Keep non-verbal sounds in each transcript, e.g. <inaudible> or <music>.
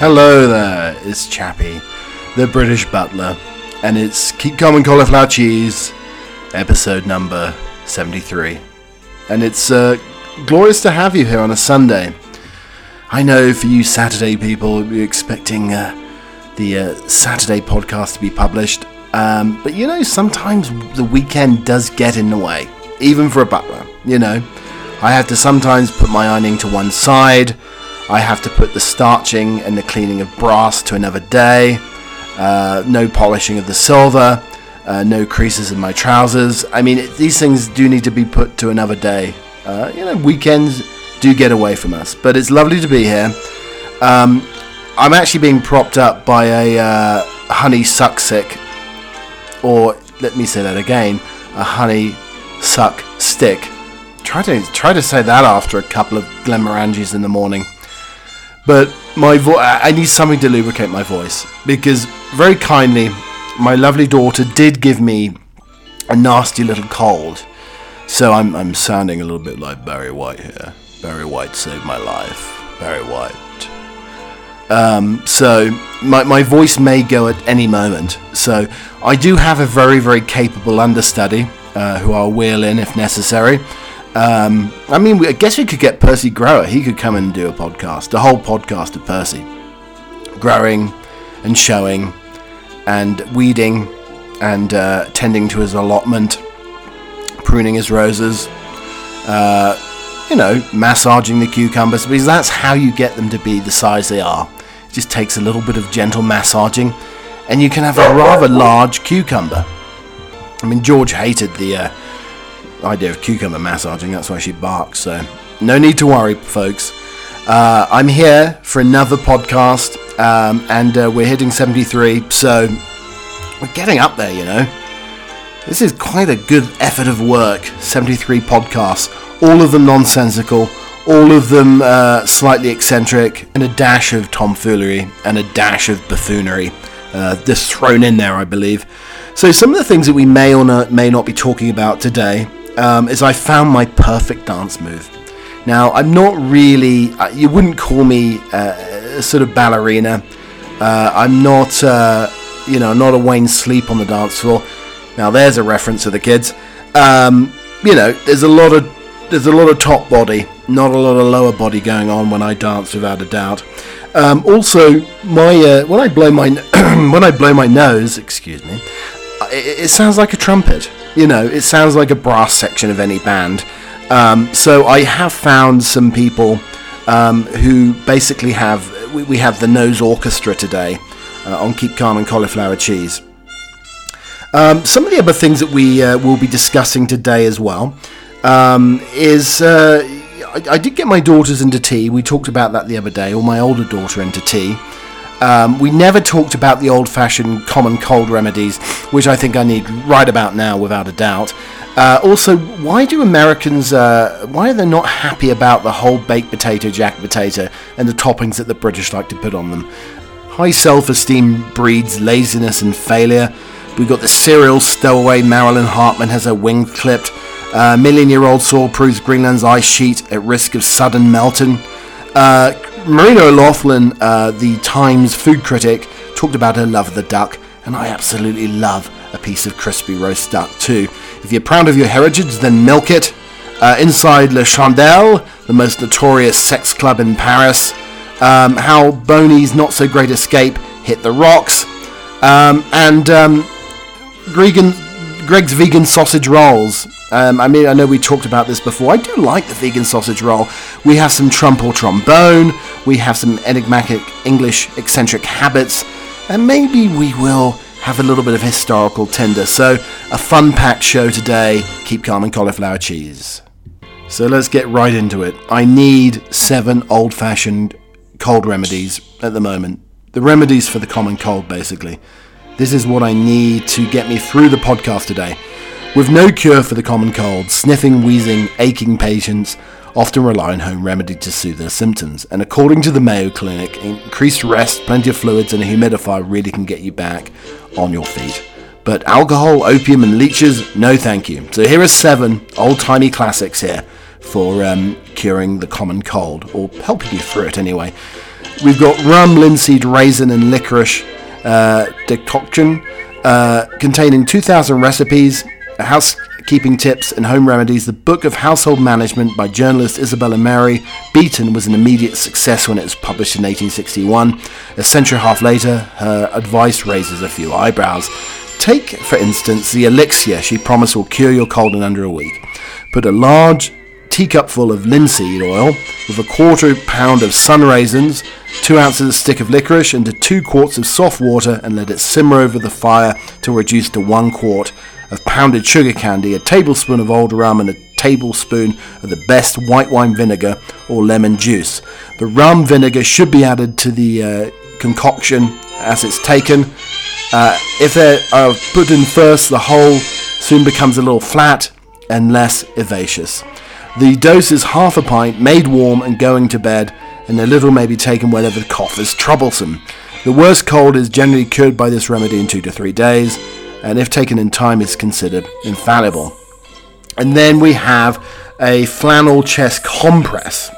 Hello there, it's Chappie, the British butler, and it's Keep Calm and Cauliflower Cheese, episode number 73. And it's uh, glorious to have you here on a Sunday. I know for you Saturday people, you're expecting uh, the uh, Saturday podcast to be published, um, but you know, sometimes the weekend does get in the way, even for a butler, you know. I have to sometimes put my ironing to one side I have to put the starching and the cleaning of brass to another day. Uh, no polishing of the silver. Uh, no creases in my trousers. I mean, it, these things do need to be put to another day. Uh, you know, weekends do get away from us, but it's lovely to be here. Um, I'm actually being propped up by a uh, honey suck sick, or let me say that again, a honey suck stick. Try to try to say that after a couple of Glenmorangies in the morning. But my vo- I need something to lubricate my voice because very kindly, my lovely daughter did give me a nasty little cold. So I'm, I'm sounding a little bit like Barry White here. Barry White saved my life. Barry White. Um, so my, my voice may go at any moment. So I do have a very, very capable understudy uh, who I'll wheel in if necessary. Um, I mean, I guess we could get Percy Grower. He could come and do a podcast, a whole podcast of Percy, growing and showing and weeding and uh, tending to his allotment, pruning his roses, uh, you know, massaging the cucumbers because that's how you get them to be the size they are. It just takes a little bit of gentle massaging, and you can have a rather large cucumber. I mean, George hated the. Uh, idea of cucumber massaging. That's why she barks. So no need to worry, folks. Uh, I'm here for another podcast, um, and uh, we're hitting 73. So we're getting up there, you know. This is quite a good effort of work. 73 podcasts, all of them nonsensical, all of them uh, slightly eccentric, and a dash of tomfoolery and a dash of buffoonery. Uh, just thrown in there, I believe. So, some of the things that we may or not, may not be talking about today um, is I found my perfect dance move. Now, I'm not really, uh, you wouldn't call me uh, a sort of ballerina. Uh, I'm not, uh, you know, not a Wayne Sleep on the dance floor. Now, there's a reference to the kids. Um, you know, there's a lot of there's a lot of top body, not a lot of lower body going on when I dance, without a doubt. Um, also, my uh, when I blow my <clears throat> when I blow my nose, excuse me, it, it sounds like a trumpet. You know, it sounds like a brass section of any band. Um, so I have found some people um, who basically have we, we, have the nose orchestra today uh, on Keep Calm and Cauliflower Cheese. Um, some of the other things that we uh, will be discussing today as well um, is uh, I, I, did get my daughters into tea. We talked about that the other day, or my older daughter into tea. Um, we never talked about the old fashioned common cold remedies, which I think I need right about now, without a doubt. Uh, also, why do Americans, uh, why are they not happy about the whole baked potato, jack potato, and the toppings that the British like to put on them? High self esteem breeds laziness and failure. We've got the serial stowaway Marilyn Hartman has her wing clipped. Uh, million year old Saul proves Greenland's ice sheet at risk of sudden melting. Uh, Marina O'Loughlin, uh, the Times food critic, talked about her love of the duck, and I absolutely love a piece of crispy roast duck too. If you're proud of your heritage, then milk it. Uh, inside Le Chandelle, the most notorious sex club in Paris, um, how Boney's not so great escape hit the rocks, um, and um, Gregan, Greggs vegan sausage rolls. Um, I mean, I know we talked about this before. I do like the vegan sausage roll. We have some trump or trombone. We have some enigmatic English eccentric habits, and maybe we will have a little bit of historical tinder. So, a fun packed show today. Keep calm and cauliflower cheese. So let's get right into it. I need seven old fashioned cold remedies at the moment. The remedies for the common cold, basically. This is what I need to get me through the podcast today. With no cure for the common cold, sniffing, wheezing, aching patients often rely on home remedy to soothe their symptoms. And according to the Mayo Clinic, increased rest, plenty of fluids, and a humidifier really can get you back on your feet. But alcohol, opium, and leeches, no thank you. So here are seven old timey classics here for um, curing the common cold, or helping you through it anyway. we've got rum, linseed, raisin, and licorice uh, decoction uh, containing 2,000 recipes, housekeeping tips, and home remedies. The Book of Household Management by journalist Isabella Mary Beeton was an immediate success when it was published in 1861. A century and a half later, her advice raises a few eyebrows. Take, for instance, the elixir she promised will cure your cold in under a week. Put a large teacupful of linseed oil with a quarter pound of sun raisins, two ounces of stick of licorice, into two quarts of soft water and let it simmer over the fire till reduced to one quart of pounded sugar candy, a tablespoon of old rum, and a tablespoon of the best white wine vinegar or lemon juice. The rum vinegar should be added to the uh, concoction as it's taken. Uh, if they're uh, put in first, the whole soon becomes a little flat and less vivacious. The dose is half a pint, made warm and going to bed, and a little may be taken whenever the cough is troublesome. The worst cold is generally cured by this remedy in two to three days, and if taken in time is considered infallible. And then we have a flannel chest compress.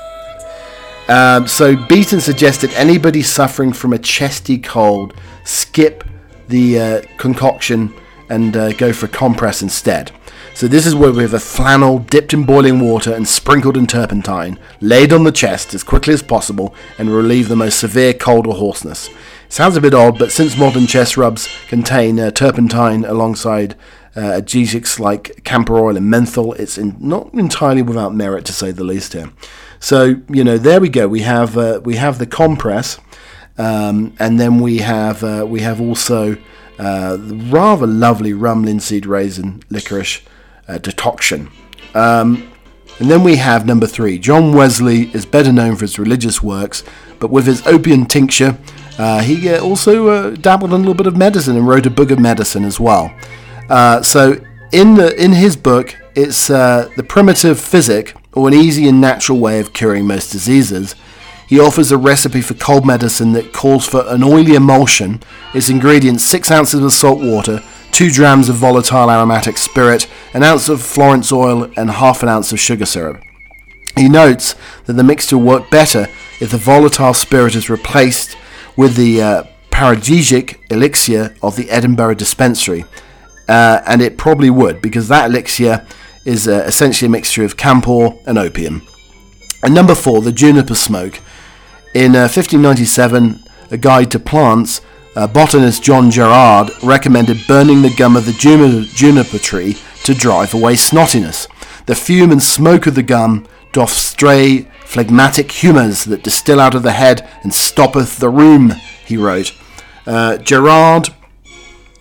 Um, so Beeton suggested anybody suffering from a chesty cold skip the uh, concoction and uh, go for a compress instead. So this is where we have a flannel dipped in boiling water and sprinkled in turpentine, laid on the chest as quickly as possible and relieve the most severe cold or hoarseness. Sounds a bit odd, but since modern chest rubs contain uh, turpentine alongside uh, adjectives like camphor oil and menthol, it's in, not entirely without merit to say the least here. So you know, there we go. We have uh, we have the compress, um, and then we have uh, we have also uh, the rather lovely rum, linseed, raisin, licorice uh, decoction. Um, and then we have number three. John Wesley is better known for his religious works, but with his opium tincture, uh, he uh, also uh, dabbled in a little bit of medicine and wrote a book of medicine as well. Uh, so in the in his book, it's the primitive physic, or an easy and natural way of curing most diseases. He offers a recipe for cold medicine that calls for an oily emulsion. Its ingredients: six ounces of salt water, two drams of volatile aromatic spirit, an ounce of Florence oil, and half an ounce of sugar syrup. He notes that the mixture will work better if the volatile spirit is replaced with the uh, paradisiac elixir of the Edinburgh dispensary. Uh, and it probably would, because that elixir is uh, essentially a mixture of camphor and opium. And number four, the juniper smoke. In 1597, uh, A Guide to Plants, uh, botanist John Gerard recommended burning the gum of the juniper, juniper tree to drive away snottiness. The fume and smoke of the gum doth stray phlegmatic humours that distill out of the head and stoppeth the rheum, he wrote. Uh, Gerard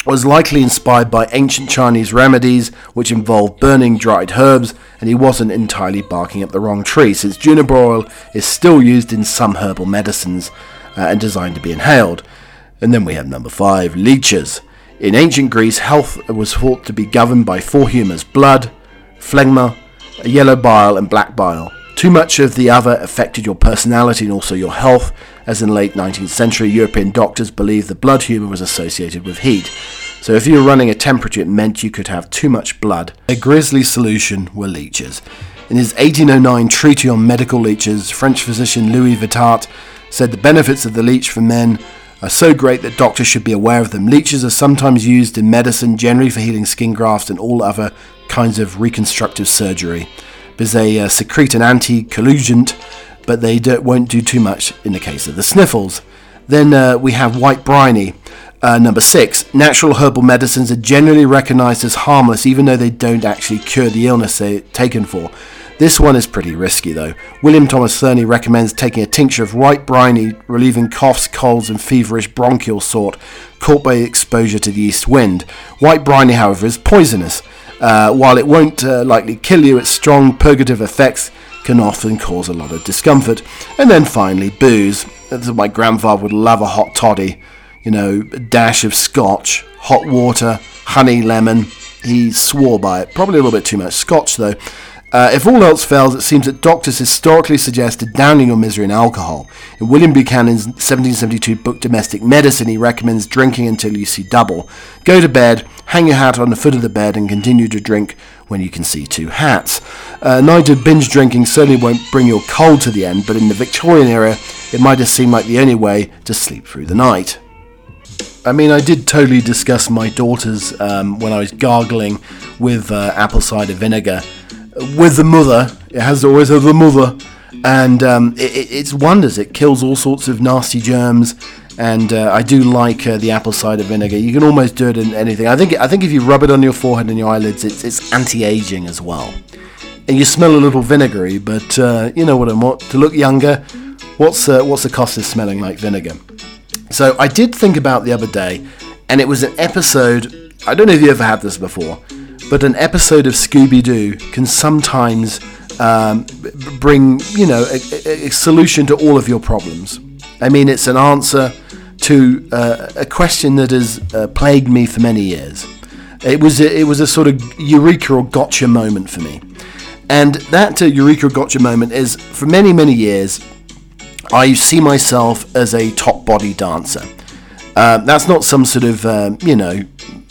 was likely inspired by ancient Chinese remedies which involved burning dried herbs, and he wasn't entirely barking up the wrong tree, since juniper oil is still used in some herbal medicines uh, and designed to be inhaled. And then we have number five, leeches. In ancient Greece, health was thought to be governed by four humours blood, phlegma, yellow bile, and black bile. Too much of the other affected your personality and also your health, as in late 19th century European doctors believed the blood humour was associated with heat. So if you were running a temperature, it meant you could have too much blood. A grisly solution were leeches. In his 1809 Treatise on Medical Leeches, French physician Louis Vitet said the benefits of the leech for men are so great that doctors should be aware of them. Leeches are sometimes used in medicine, generally for healing skin grafts and all other kinds of reconstructive surgery because they uh, secrete an anticoagulant, but they won't do too much in the case of the sniffles. Then uh, we have white bryony. Uh, number six, natural herbal medicines are generally recognized as harmless even though they don't actually cure the illness they're taken for. This one is pretty risky though. William Thomas Fernie recommends taking a tincture of white bryony, relieving coughs, colds, and feverish bronchial sort caught by exposure to the east wind. White bryony, however, is poisonous. Uh, while it won't uh, likely kill you, its strong purgative effects can often cause a lot of discomfort. And then finally, booze. My grandfather would love a hot toddy, you know, a dash of scotch, hot water, honey, lemon. He swore by it. Probably a little bit too much scotch, though. Uh, if all else fails, it seems that doctors historically suggested downing your misery in alcohol. In William Buchanan's 1772 book Domestic Medicine, he recommends drinking until you see double. Go to bed, hang your hat on the foot of the bed and continue to drink when you can see two hats. A night of binge drinking certainly won't bring your cold to the end, but in the Victorian era, it might have seemed like the only way to sleep through the night. I mean, I did totally discuss my daughters um, when I was gargling with uh, apple cider vinegar with the mother. It has always had the mother, and um, it, it, it's wonders. It kills all sorts of nasty germs, and uh, I do like uh, the apple cider vinegar. You can almost do it in anything. I think I think if you rub it on your forehead and your eyelids, it's it's anti-aging as well. And you smell a little vinegary, but uh, you know what I want to look younger. What's uh, what's the cost of smelling like vinegar? So I did think about the other day, and it was an episode. I don't know if you ever had this before, but an episode of Scooby Doo can sometimes um, bring, you know, a, a, solution to all of your problems. I mean, it's an answer to uh, a question that has uh, plagued me for many years. It was a, it was a sort of eureka or gotcha moment for me, and that uh, eureka or gotcha moment is for many many years I see myself as a top body dancer. Uh, that's not some sort of, uh, you know,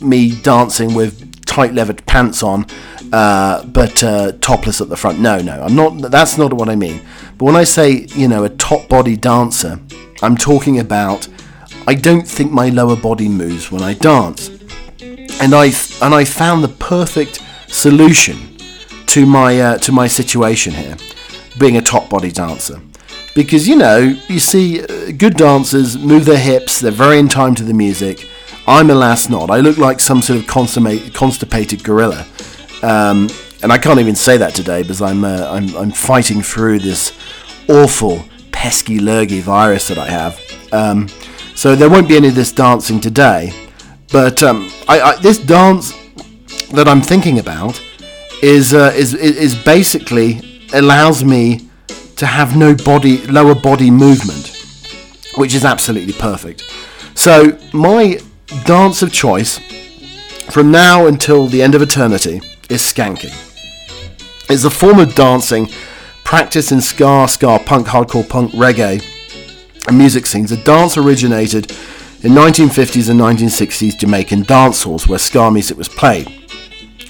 me dancing with tight leather pants on, uh, but uh, topless at the front. No, no, I'm not. That's not what I mean. But when I say, you know, a top body dancer, I'm talking about. I don't think my lower body moves when I dance, and I and I found the perfect solution to my uh, to my situation here, being a top body dancer because you know you see uh, good dancers move their hips they're very in time to the music i'm alas not i look like some sort of constipated gorilla. Um, and i can't even say that today because I'm, uh, I'm, I'm fighting through this awful pesky lurgy virus that i have. Um, so there won't be any of this dancing today. But um, I, I, this dance that i'm thinking about is, uh, is, is basically allows me to have no body, lower body movement, which is absolutely perfect. So my dance of choice from now until the end of eternity is skanking. It's a form of dancing practiced in ska, ska punk, hardcore punk, reggae, and music scenes. The dance originated in 1950s and 1960s Jamaican dance halls where ska music was played.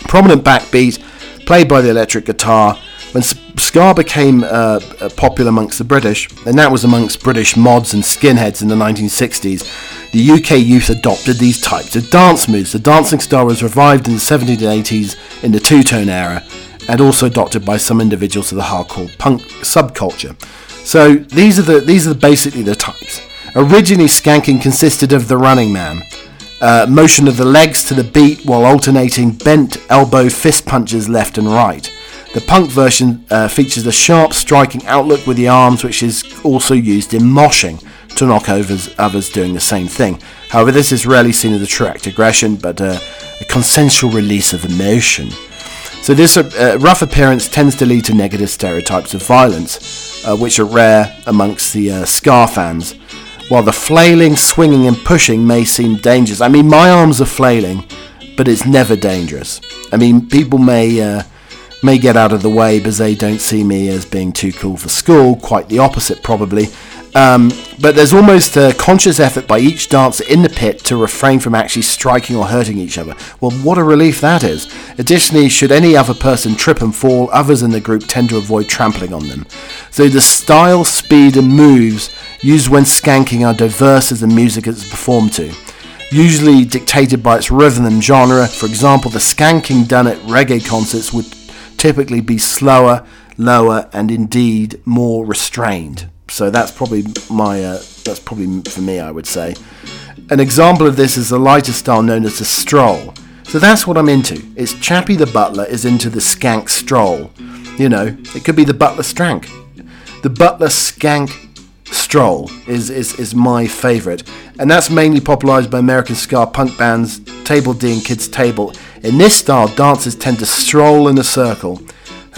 Prominent backbeat, played by the electric guitar, when ska became uh, uh, popular amongst the British, and that was amongst British mods and skinheads in the 1960s, the UK youth adopted these types of dance moves. The dancing style was revived in the 70s and 80s in the two-tone era, and also adopted by some individuals of the hardcore punk subculture. So these are the these are basically the types. Originally, skanking consisted of the running man, uh, motion of the legs to the beat while alternating bent elbow fist punches left and right. The punk version uh, features a sharp striking outlook with the arms, which is also used in moshing to knock over others doing the same thing. However, this is rarely seen as a act aggression, but uh, a consensual release of emotion. So this uh, rough appearance tends to lead to negative stereotypes of violence, uh, which are rare amongst the uh, ska fans. While the flailing, swinging, and pushing may seem dangerous, I mean, my arms are flailing, but it's never dangerous. I mean, people may uh, may get out of the way because they don't see me as being too cool for school, quite the opposite probably. Um, but there's almost a conscious effort by each dancer in the pit to refrain from actually striking or hurting each other. Well, what a relief that is. Additionally, should any other person trip and fall, others in the group tend to avoid trampling on them. So the style, speed, and moves used when skanking are diverse as the music is performed to usually dictated by its rhythm and genre. For example, the skanking done at reggae concerts would typically be slower, lower, and indeed more restrained. So that's probably my uh, that's probably for me, I would say. An example of this is the lighter style known as the stroll. So that's what I'm into. It's Chappie the Butler is into the skank stroll. You know, it could be the Butler Strank. The Butler Skank Stroll is, is, is my favourite, and that's mainly popularised by American ska punk bands Table D and Kids Table. In this style, dancers tend to stroll in a circle.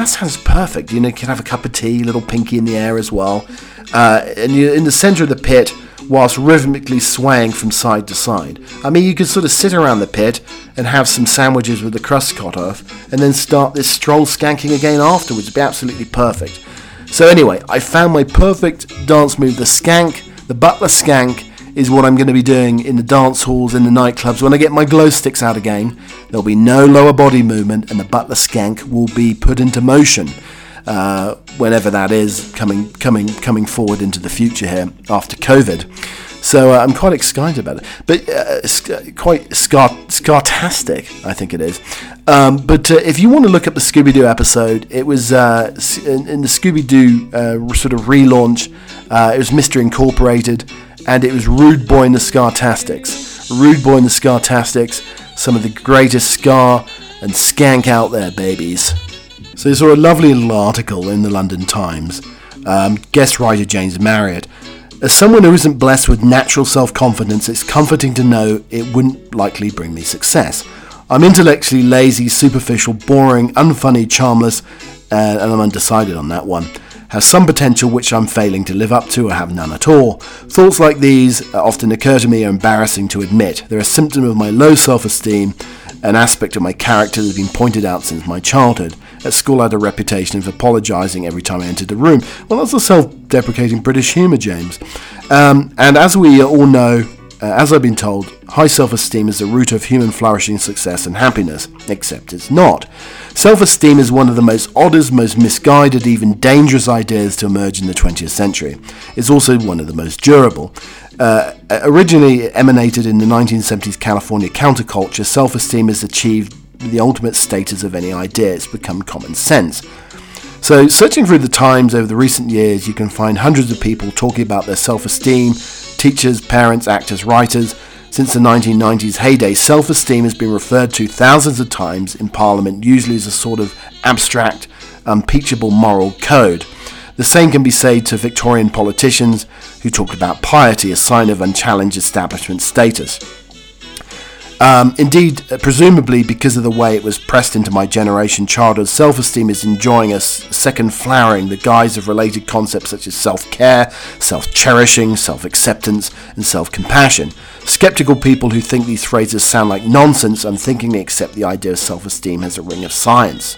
That sounds perfect. You know, you can have a cup of tea, little pinky in the air as well, uh, and you're in the centre of the pit whilst rhythmically swaying from side to side. I mean, you could sort of sit around the pit and have some sandwiches with the crust cut off, and then start this stroll skanking again afterwards. It'd be absolutely perfect. So anyway, I found my perfect dance move, the skank, the butler skank, is what I'm going to be doing in the dance halls, in the nightclubs. When I get my glow sticks out again, there'll be no lower body movement and the butler skank will be put into motion. Uh, whenever that is coming coming coming forward into the future here after COVID. So uh, I'm quite excited about it, but uh, sc- quite scar- scartastic, I think it is. Um, but uh, if you want to look up the Scooby Doo episode, it was uh, in, in, the Scooby Doo uh, sort of relaunch. Uh, it was Mystery Incorporated, and it was Rude Boy and the Scartastics. Rude Boy and the Scartastics, some of the greatest ska and skank out there, babies. So you saw a lovely little article in the London Times. Um, guest writer James Marriott as someone who isn't blessed with natural self confidence, it's comforting to know it wouldn't likely bring me success. I'm intellectually lazy, superficial, boring, unfunny, charmless, uh, and I'm undecided on that one. Has some potential which I'm failing to live up to or have none at all. Thoughts like these often occur to me are embarrassing to admit. They're a symptom of my low self esteem, an aspect of my character that has been pointed out since my childhood. At school, I had a reputation of apologising every time I entered the room. Well, that's a self deprecating British humour, James. Um, and as we all know, uh, as I've been told, high self esteem is the root of human flourishing, success, and happiness, except it's not. Self esteem is one of the most oddest, most misguided, even dangerous ideas to emerge in the 20th century. It's also one of the most durable. Uh, originally emanated in the 1970s California counterculture, self esteem has achieved the ultimate status of any idea. It's become common sense. So, searching through the Times over the recent years, you can find hundreds of people talking about their self esteem teachers, parents, actors, writers. Since the 1990s heyday, self esteem has been referred to thousands of times in Parliament, usually as a sort of abstract, unimpeachable moral code. The same can be said to Victorian politicians who talked about piety, a sign of unchallenged establishment status. Um, indeed, uh, presumably because of the way it was pressed into my generation, childhood self esteem is enjoying a second flowering, the guise of related concepts such as self care, self cherishing, self acceptance, and self compassion. Skeptical people who think these phrases sound like nonsense unthinkingly accept the idea of self esteem as a ring of science.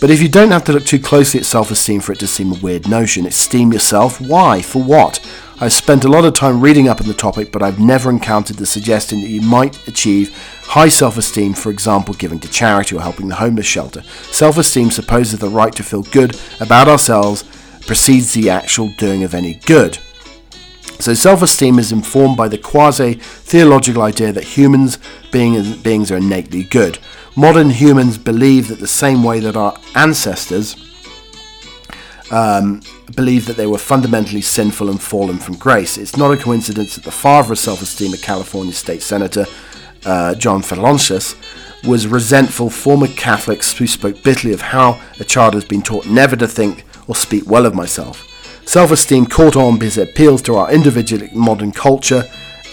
But if you don't have to look too closely at self esteem for it to seem a weird notion, esteem yourself. Why? For what? I've spent a lot of time reading up on the topic, but I've never encountered the suggestion that you might achieve high self esteem, for example, giving to charity or helping the homeless shelter. Self esteem supposes the right to feel good about ourselves precedes the actual doing of any good. So, self esteem is informed by the quasi theological idea that humans being, beings are innately good. Modern humans believe that the same way that our ancestors um, believed that they were fundamentally sinful and fallen from grace. It's not a coincidence that the father of self esteem, a California state senator, uh, John Fleischer, was resentful former Catholics who spoke bitterly of how a child has been taught never to think or speak well of myself. Self esteem caught on because it appeals to our individual modern culture,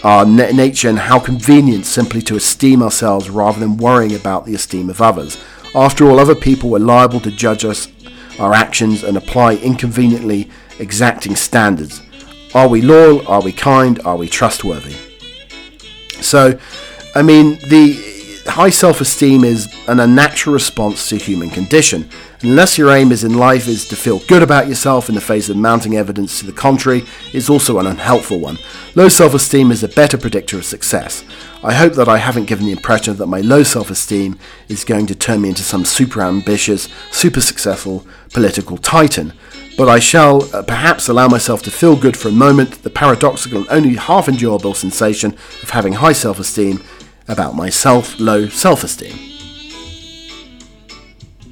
our na- nature, and how convenient simply to esteem ourselves rather than worrying about the esteem of others. After all, other people were liable to judge us our actions and apply inconveniently exacting standards. Are we loyal? Are we kind? Are we trustworthy? So, I mean, the high self esteem is an unnatural response to human condition. Unless your aim is in life is to feel good about yourself in the face of mounting evidence to the contrary, it's also an unhelpful one. Low self esteem is a better predictor of success. I hope that I haven't given the impression that my low self esteem is going to turn me into some super ambitious, super successful political titan. But I shall uh, perhaps allow myself to feel good for a moment the paradoxical and only half endurable sensation of having high self esteem about myself, low self esteem.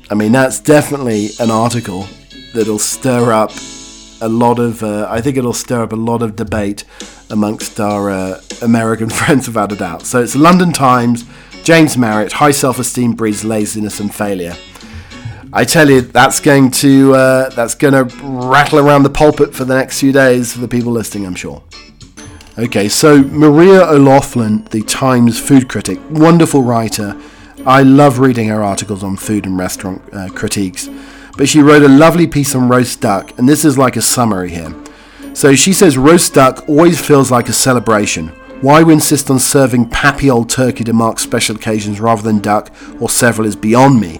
I mean, that's definitely an article that'll stir up a lot of, uh, I think it'll stir up a lot of debate amongst our uh, American <laughs> friends without a doubt. So it's London Times, James Marriott, high self esteem breeds laziness and failure. I tell you, that's going to uh, that's going to rattle around the pulpit for the next few days for the people listening, I'm sure. Okay, so Maria O'Loughlin, the Times food critic, wonderful writer. I love reading her articles on food and restaurant uh, critiques. But she wrote a lovely piece on roast duck, and this is like a summary here. So she says roast duck always feels like a celebration. Why we insist on serving pappy old turkey to mark special occasions rather than duck or several is beyond me.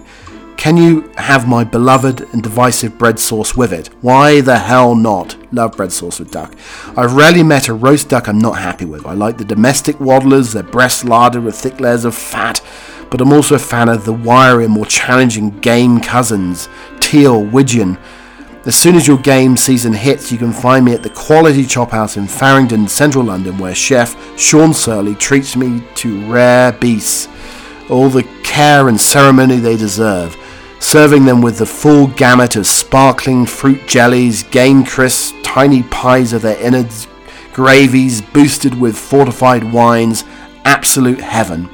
Can you have my beloved and divisive bread sauce with it? Why the hell not? Love bread sauce with duck. I've rarely met a roast duck I'm not happy with. I like the domestic waddlers, their breast larded with thick layers of fat, but I'm also a fan of the wiry, more challenging game cousins, teal, widgeon. As soon as your game season hits, you can find me at the Quality Chop House in Farringdon, central London, where chef Shaun Searley treats me to rare beasts, all the care and ceremony they deserve, serving them with the full gamut of sparkling fruit jellies, game crisps, tiny pies of their innards, gravies boosted with fortified wines, absolute heaven.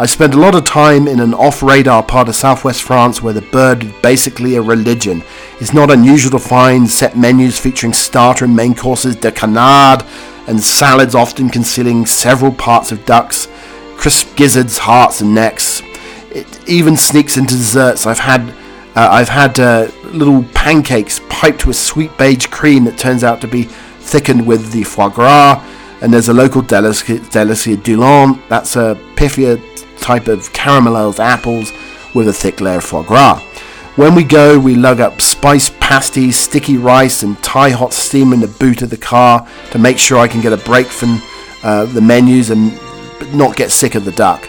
I spent a lot of time in an off-radar part of southwest France where the bird is basically a religion. It's not unusual to find set menus featuring starter and main courses de canard and salads often concealing several parts of ducks, crisp gizzards, hearts and necks. It even sneaks into desserts. I've had uh, I've had uh, little pancakes piped with sweet beige cream that turns out to be thickened with the foie gras. And there's a local delicacy, delicacy Dulon. That's a piffier type of caramelized apples with a thick layer of foie gras. When we go, we lug up spiced pasties, sticky rice, and Thai hot steam in the boot of the car to make sure I can get a break from uh, the menus and not get sick of the duck.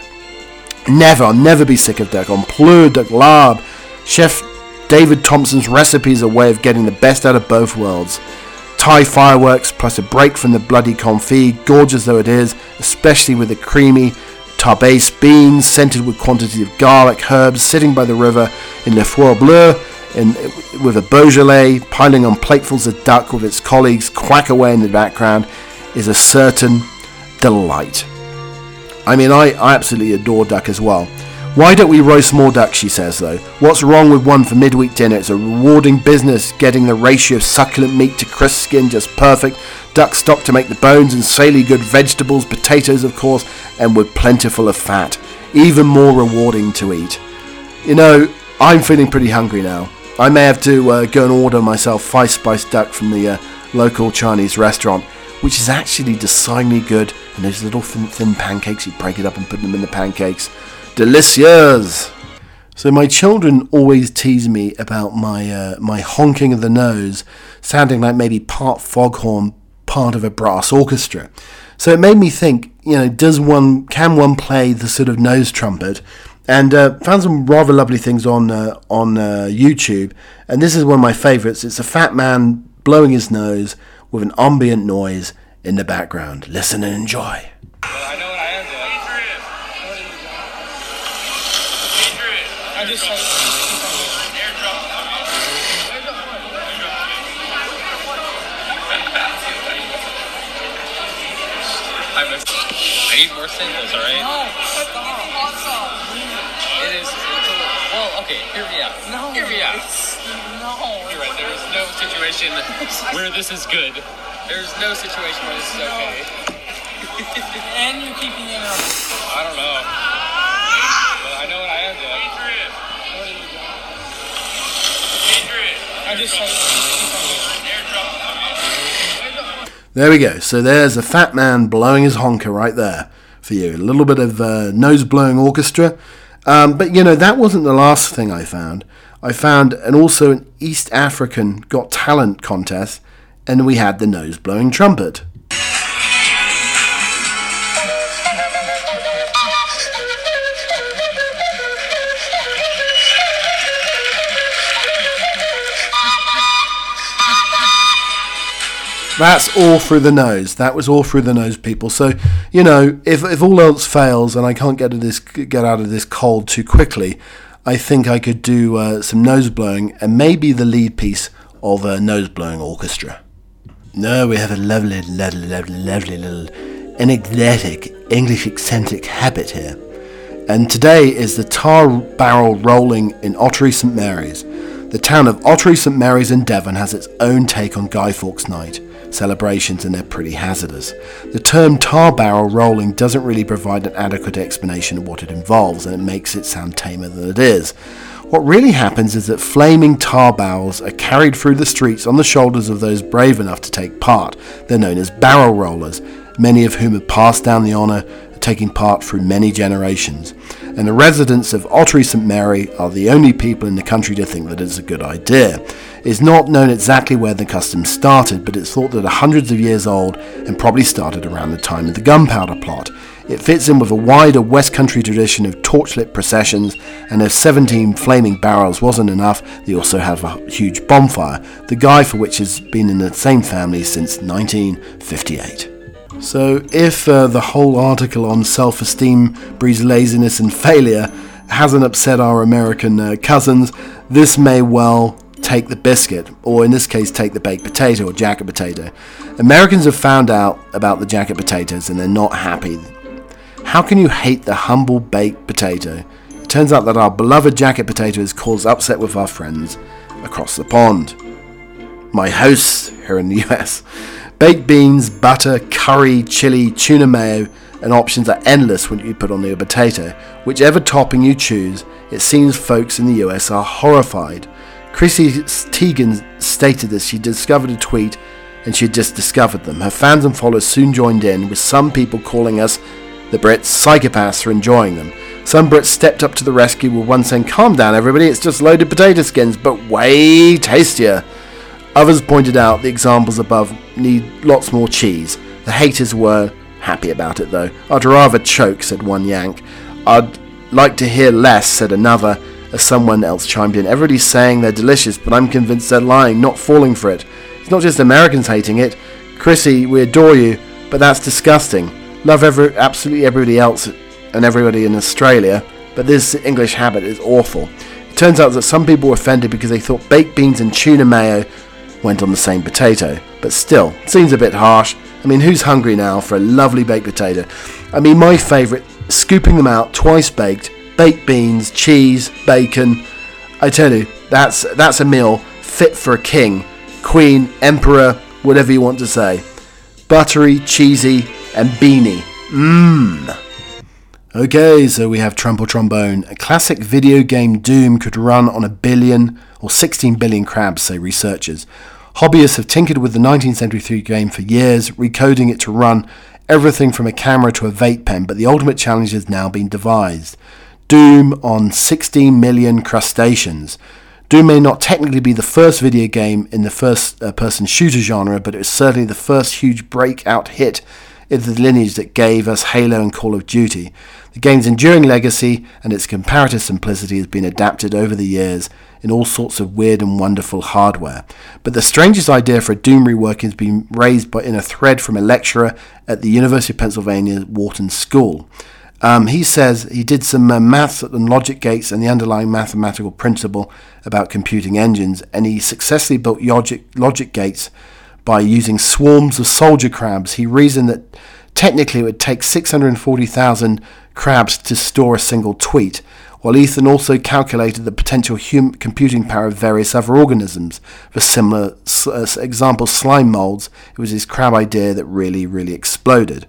Never, I'll never be sick of duck. On Pleur de Glab, Chef David Thompson's recipe is a way of getting the best out of both worlds. Thai fireworks plus a break from the bloody confit, gorgeous though it is, especially with the creamy tarbais beans scented with quantities of garlic, herbs, sitting by the river in Le Four Bleu, in, with a Beaujolais piling on platefuls of duck with its colleagues quack away in the background, is a certain delight. I mean, I, I absolutely adore duck as well. Why don't we roast more duck, she says, though. What's wrong with one for midweek dinner? It's a rewarding business, getting the ratio of succulent meat to crisp skin just perfect, duck stock to make the bones, and saily good vegetables, potatoes, of course, and with plentiful of fat. Even more rewarding to eat. You know, I'm feeling pretty hungry now. I may have to uh, go and order myself five spice duck from the uh, local Chinese restaurant, which is actually decidedly good. And those little thin, thin pancakes, you break it up and put them in the pancakes. Delicious! So my children always tease me about my uh, my honking of the nose, sounding like maybe part foghorn, part of a brass orchestra. So it made me think, you know, does one can one play the sort of nose trumpet? And uh, found some rather lovely things on uh, on uh, YouTube. And this is one of my favourites. It's a fat man blowing his nose with an ambient noise in the background. Listen and enjoy. I know what I am doing. I just I. I need more singles, alright? No, It is. Well, okay. Hear me out. No. Hear me out. No. You're right. There is no situation <laughs> where this is good. There's no situation where this is okay. <laughs> And you're keeping it up. I don't know. But I know what I am doing. There we go. So there's a fat man blowing his honker right there for you. A little bit of uh, nose blowing orchestra. Um, but you know, that wasn't the last thing I found. I found and also an East African Got Talent contest, and we had the nose blowing trumpet. That's all through the nose. That was all through the nose, people. So, you know, if, if all else fails and I can't get, this, get out of this cold too quickly, I think I could do uh, some nose blowing and maybe the lead piece of a nose blowing orchestra. No, we have a lovely, lovely, lovely, lovely little enigmatic English eccentric habit here. And today is the tar barrel rolling in Ottery St Mary's. The town of Ottery St Mary's in Devon has its own take on Guy Fawkes Night celebrations and they're pretty hazardous. The term tar barrel rolling doesn't really provide an adequate explanation of what it involves and it makes it sound tamer than it is. What really happens is that flaming tar barrels are carried through the streets on the shoulders of those brave enough to take part. They're known as barrel rollers, many of whom have passed down the honour taking part through many generations. And the residents of Ottery St Mary are the only people in the country to think that it's a good idea. It's not known exactly where the custom started, but it's thought that hundreds of years old and probably started around the time of the gunpowder plot. It fits in with a wider West Country tradition of torchlit processions, and if 17 flaming barrels wasn't enough, they also have a huge bonfire, the guy for which has been in the same family since 1958. So, if uh, the whole article on self esteem breeds laziness and failure hasn't upset our American uh, cousins, this may well take the biscuit, or in this case, take the baked potato or jacket potato. Americans have found out about the jacket potatoes and they're not happy. How can you hate the humble baked potato? It turns out that our beloved jacket potato has caused upset with our friends across the pond. My hosts here in the <laughs> US. Baked beans, butter, curry, chili, tuna mayo, and options are endless when you put on your potato. Whichever topping you choose, it seems folks in the US are horrified. Chrissy Teigen stated that she discovered a tweet and she had just discovered them. Her fans and followers soon joined in, with some people calling us, the Brits, psychopaths for enjoying them. Some Brits stepped up to the rescue with one saying, Calm down, everybody, it's just loaded potato skins, but way tastier. Others pointed out the examples above need lots more cheese. The haters were happy about it though. I'd rather choke, said one Yank. I'd like to hear less, said another as someone else chimed in. Everybody's saying they're delicious, but I'm convinced they're lying, not falling for it. It's not just Americans hating it. Chrissy, we adore you, but that's disgusting. Love every, absolutely everybody else and everybody in Australia, but this English habit is awful. It turns out that some people were offended because they thought baked beans and tuna mayo went on the same potato. But still, seems a bit harsh. I mean, who's hungry now for a lovely baked potato? I mean, my favourite, scooping them out, twice baked, baked beans, cheese, bacon. I tell you, that's that's a meal fit for a king, queen, emperor, whatever you want to say. Buttery, cheesy, and beanie. Mmm. Okay, so we have Trump or Trombone. A classic video game Doom could run on a billion or 16 billion crabs, say researchers. Hobbyists have tinkered with the 1973 game for years, recoding it to run everything from a camera to a vape pen, but the ultimate challenge has now been devised. Doom on 16 million crustaceans. Doom may not technically be the first video game in the first uh, person shooter genre, but it was certainly the first huge breakout hit in the lineage that gave us Halo and Call of Duty. The game's enduring legacy and its comparative simplicity has been adapted over the years in all sorts of weird and wonderful hardware. But the strangest idea for a Doom reworking has been raised by, in a thread from a lecturer at the University of Pennsylvania Wharton School. Um, he says he did some uh, maths and logic gates and the underlying mathematical principle about computing engines, and he successfully built logic, logic gates by using swarms of soldier crabs. He reasoned that technically it would take 640,000 crabs to store a single tweet, while Ethan also calculated the potential hum- computing power of various other organisms. For similar uh, example, slime molds, it was his crab idea that really, really exploded.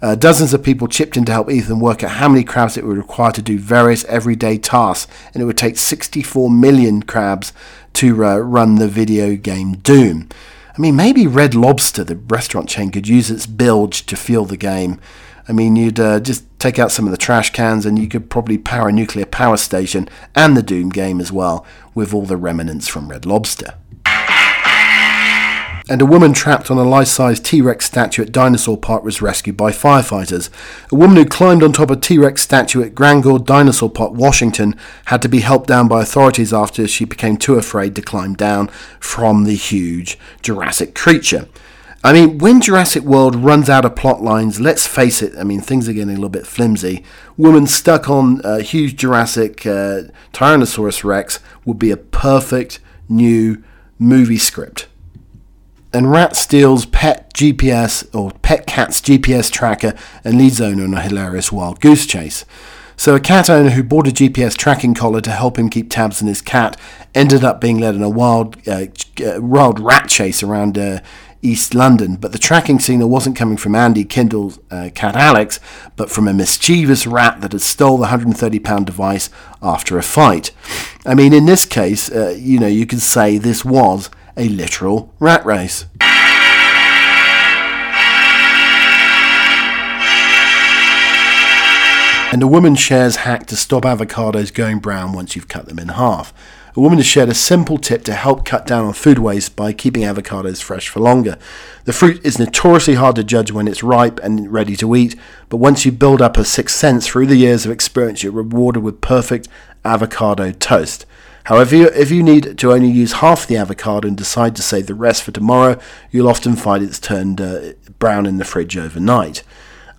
Uh, dozens of people chipped in to help Ethan work out how many crabs it would require to do various everyday tasks, and it would take 64 million crabs to uh, run the video game Doom. I mean, maybe Red Lobster, the restaurant chain, could use its bilge to fuel the game. I mean, you'd uh, just take out some of the trash cans and you could probably power a nuclear power station and the Doom game as well with all the remnants from Red Lobster and a woman trapped on a life-size T-Rex statue at Dinosaur Park was rescued by firefighters. A woman who climbed on top of a T-Rex statue at Grand Dinosaur Park, Washington, had to be helped down by authorities after she became too afraid to climb down from the huge Jurassic creature. I mean, when Jurassic World runs out of plot lines, let's face it, I mean, things are getting a little bit flimsy. Woman stuck on a huge Jurassic uh, Tyrannosaurus Rex would be a perfect new movie script and rat steals pet GPS or pet cat's GPS tracker and leads owner on a hilarious wild goose chase. So a cat owner who bought a GPS tracking collar to help him keep tabs on his cat ended up being led on a wild, uh, uh, wild rat chase around uh, East London. But the tracking signal wasn't coming from Andy Kindle's uh, cat Alex, but from a mischievous rat that had stole the 130-pound device after a fight. I mean, in this case, uh, you know, you could say this was a literal rat race. And a woman shares hack to stop avocados going brown once you've cut them in half. A woman has shared a simple tip to help cut down on food waste by keeping avocados fresh for longer. The fruit is notoriously hard to judge when it's ripe and ready to eat, but once you build up a sixth sense through the years of experience, you're rewarded with perfect avocado toast. However, if you need to only use half the avocado and decide to save the rest for tomorrow, you'll often find it's turned uh, brown in the fridge overnight.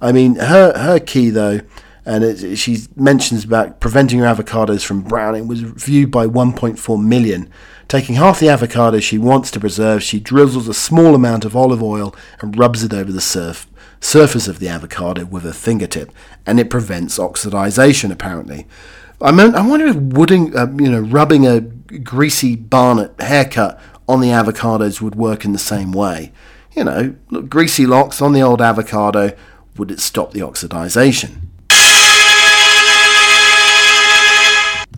I mean, her her key though, and it, she mentions about preventing her avocados from browning was viewed by 1.4 million. Taking half the avocado she wants to preserve, she drizzles a small amount of olive oil and rubs it over the surf, surface of the avocado with a fingertip, and it prevents oxidization apparently. I mean, I wonder if wooding, uh, you know, rubbing a greasy Barnett haircut on the avocados would work in the same way. You know, look, greasy locks on the old avocado, would it stop the oxidization?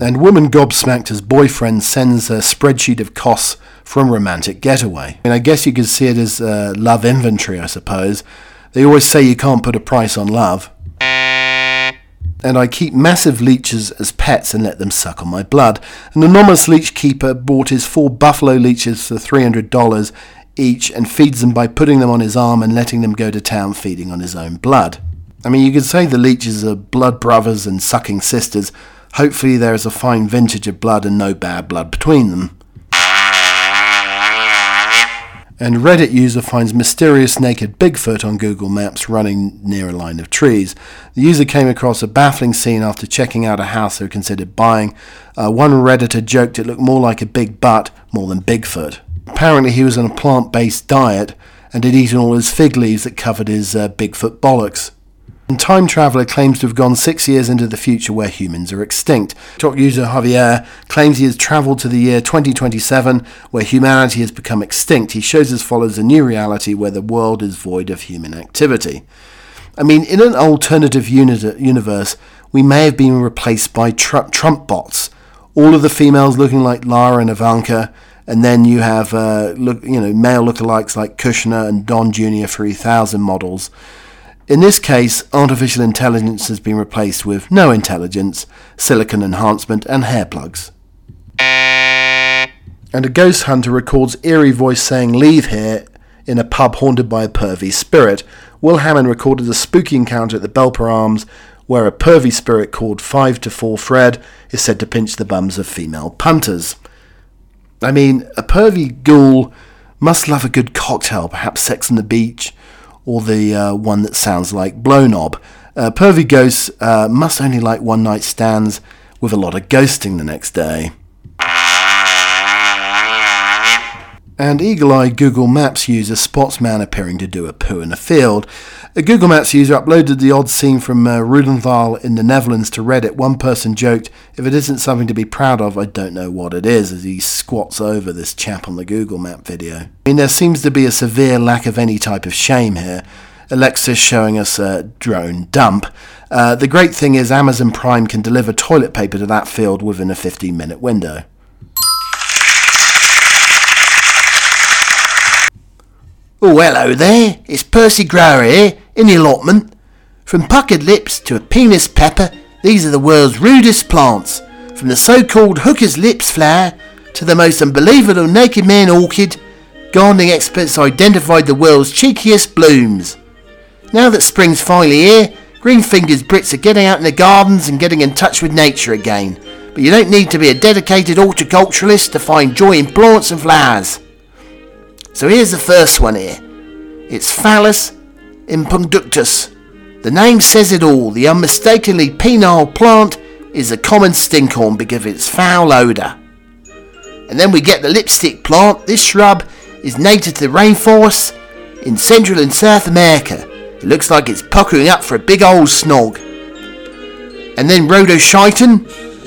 And woman gobsmacked as boyfriend sends a spreadsheet of costs from romantic getaway. And I guess you could see it as uh, love inventory, I suppose. They always say you can't put a price on love and I keep massive leeches as pets and let them suck on my blood. An anonymous leech keeper bought his four buffalo leeches for $300 each and feeds them by putting them on his arm and letting them go to town feeding on his own blood. I mean, you could say the leeches are blood brothers and sucking sisters. Hopefully, there is a fine vintage of blood and no bad blood between them and Reddit user finds mysterious naked Bigfoot on Google Maps running near a line of trees. The user came across a baffling scene after checking out a house they considered buying. Uh, one Redditor joked it looked more like a big butt more than Bigfoot. Apparently, he was on a plant based diet and had eaten all his fig leaves that covered his uh, Bigfoot bollocks. And Time Traveler claims to have gone six years into the future where humans are extinct. TikTok user Javier claims he has travelled to the year 2027 where humanity has become extinct. He shows his followers a new reality where the world is void of human activity. I mean, in an alternative uni- universe, we may have been replaced by tr- Trump bots. All of the females looking like Lara and Ivanka, and then you have uh, look, you know, male lookalikes like Kushner and Don Jr. 3000 models. In this case, artificial intelligence has been replaced with no intelligence, silicon enhancement, and hair plugs. And a ghost hunter records eerie voice saying, Leave here, in a pub haunted by a pervy spirit. Will Hammond recorded a spooky encounter at the Belper Arms where a pervy spirit called 5 to 4 Fred is said to pinch the bums of female punters. I mean, a pervy ghoul must love a good cocktail, perhaps sex on the beach, or the uh, one that sounds like Blow Knob. Uh, pervy ghosts uh, must only like one night stands with a lot of ghosting the next day. And eagle eyed Google Maps user spots man appearing to do a poo in a field. A Google Maps user uploaded the odd scene from uh, Roosendaal in the Netherlands to Reddit. One person joked, If it isn't something to be proud of, I don't know what it is, as he squats over this chap on the Google Map video. I mean, there seems to be a severe lack of any type of shame here. Alexis showing us a drone dump. Uh, the great thing is, Amazon Prime can deliver toilet paper to that field within a 15 minute window. Oh, hello there. It's Percy Grower here, in the allotment. From puckered lips to a penis pepper, these are the world's rudest plants. From the so-called hooker's lips flower to the most unbelievable naked man orchid, gardening experts identified the world's cheekiest blooms. Now that spring's finally here, green fingers Brits are getting out in the gardens and getting in touch with nature again. But you don't need to be a dedicated horticulturalist to find joy in plants and flowers. So here's the first one here. It's Phallus impudicus. The name says it all. The unmistakably penile plant is a common stinkhorn because of its foul odour. And then we get the lipstick plant. This shrub is native to the rainforests in Central and South America. It looks like it's puckering up for a big old snog. And then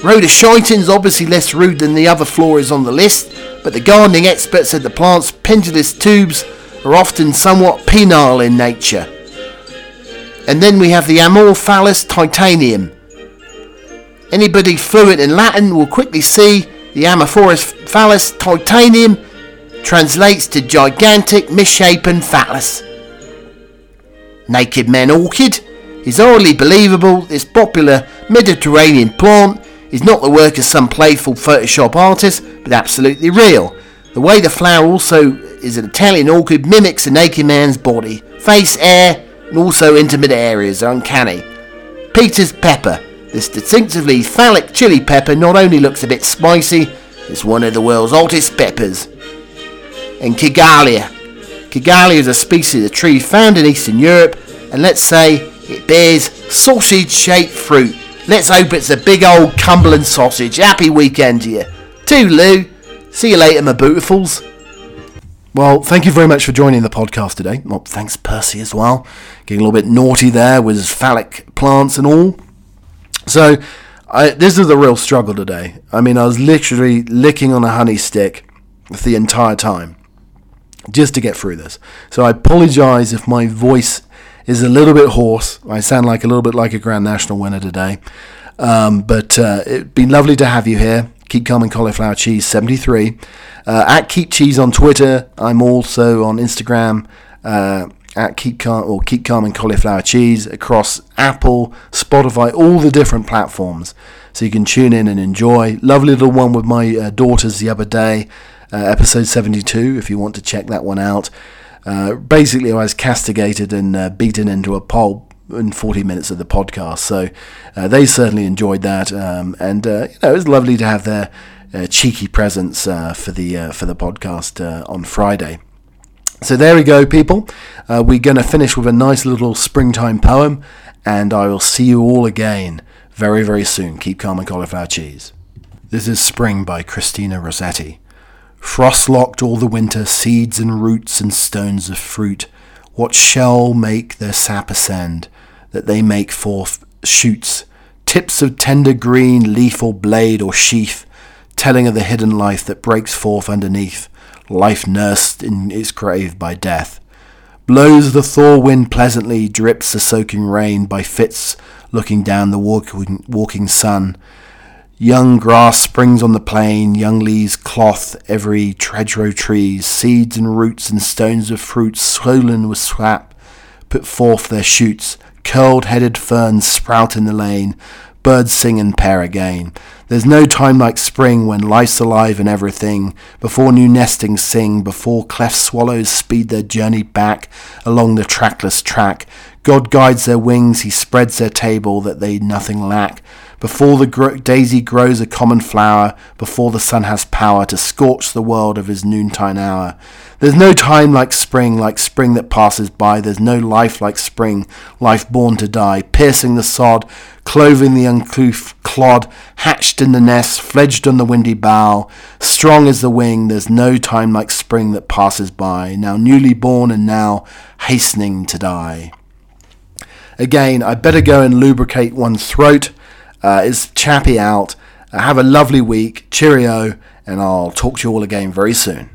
rhodochiton. Rhodochiton's obviously less rude than the other floras on the list, but the gardening experts said the plant's pendulous tubes are often somewhat penile in nature. And then we have the Amorphallus titanium. Anybody fluent in Latin will quickly see the Amorphous phallus titanium translates to gigantic misshapen phallus. Naked man orchid is hardly believable this popular Mediterranean plant is not the work of some playful Photoshop artist, but absolutely real. The way the flower also is an Italian orchid mimics a naked man's body, face, hair, and also intimate areas are uncanny. Peter's pepper. This distinctively phallic chili pepper not only looks a bit spicy, it's one of the world's oldest peppers. And Kigelia. Kigelia is a species of tree found in Eastern Europe, and let's say it bears sausage-shaped fruit. Let's hope it's a big old Cumberland sausage. Happy weekend to you. Toodaloo. See you later, my beautifuls. Well, thank you very much for joining the podcast today. Well, thanks, Percy, as well. Getting a little bit naughty there with phallic plants and all. So, I, this is the real struggle today. I mean, I was literally licking on a honey stick the entire time just to get through this. So, I apologize if my voice is a little bit hoarse. I sound like a little bit like a Grand National winner today. Um, but uh, it'd be lovely to have you here. Keep Calm and Cauliflower Cheese 73. Uh, at Keep Cheese on Twitter. I'm also on Instagram uh, at Keep Calm or Keep Calm and Cauliflower Cheese across Apple, Spotify, all the different platforms. So you can tune in and enjoy. Lovely little one with my uh, daughters the other day, uh, episode 72, if you want to check that one out. Uh, basically, I was castigated and uh, beaten into a pulp in 40 minutes of the podcast. So uh, they certainly enjoyed that, um, and uh, you know it was lovely to have their uh, cheeky presence for the for the podcast on Friday. So there we go, people. We're going to finish with a nice little springtime poem, and I will see you all again very very soon. Keep calm and cauliflower cheese. This is Spring by Christina Rossetti. Frost locked all the winter, seeds and roots and stones of fruit. What shall make their sap ascend, that they make forth shoots, tips of tender green, leaf or blade or sheath, telling of the hidden life that breaks forth underneath, life nursed in its grave by death. Blows the thaw wind pleasantly, drips the soaking rain by fits, looking down the walking, walking sun. Young grass springs on the plain, young leaves cloth every hedgerow trees, seeds and roots and stones of fruit swollen with sap put forth their shoots, curled headed ferns sprout in the lane, birds sing and pair again. There's no time like spring when life's alive and everything, before new nestings sing, before cleft swallows speed their journey back along the trackless track. God guides their wings, he spreads their table that they nothing lack. Before the gro- daisy grows a common flower, before the sun has power to scorch the world of his noontide hour. There's no time like spring, like spring that passes by. There's no life like spring, life born to die, piercing the sod, clothing the uncouth clod, hatched in the nest, fledged on the windy bough, strong as the wing. There's no time like spring that passes by, now newly born and now hastening to die. Again, I better go and lubricate one's throat. Uh, it's chappy out. Uh, have a lovely week. Cheerio, and I'll talk to you all again very soon.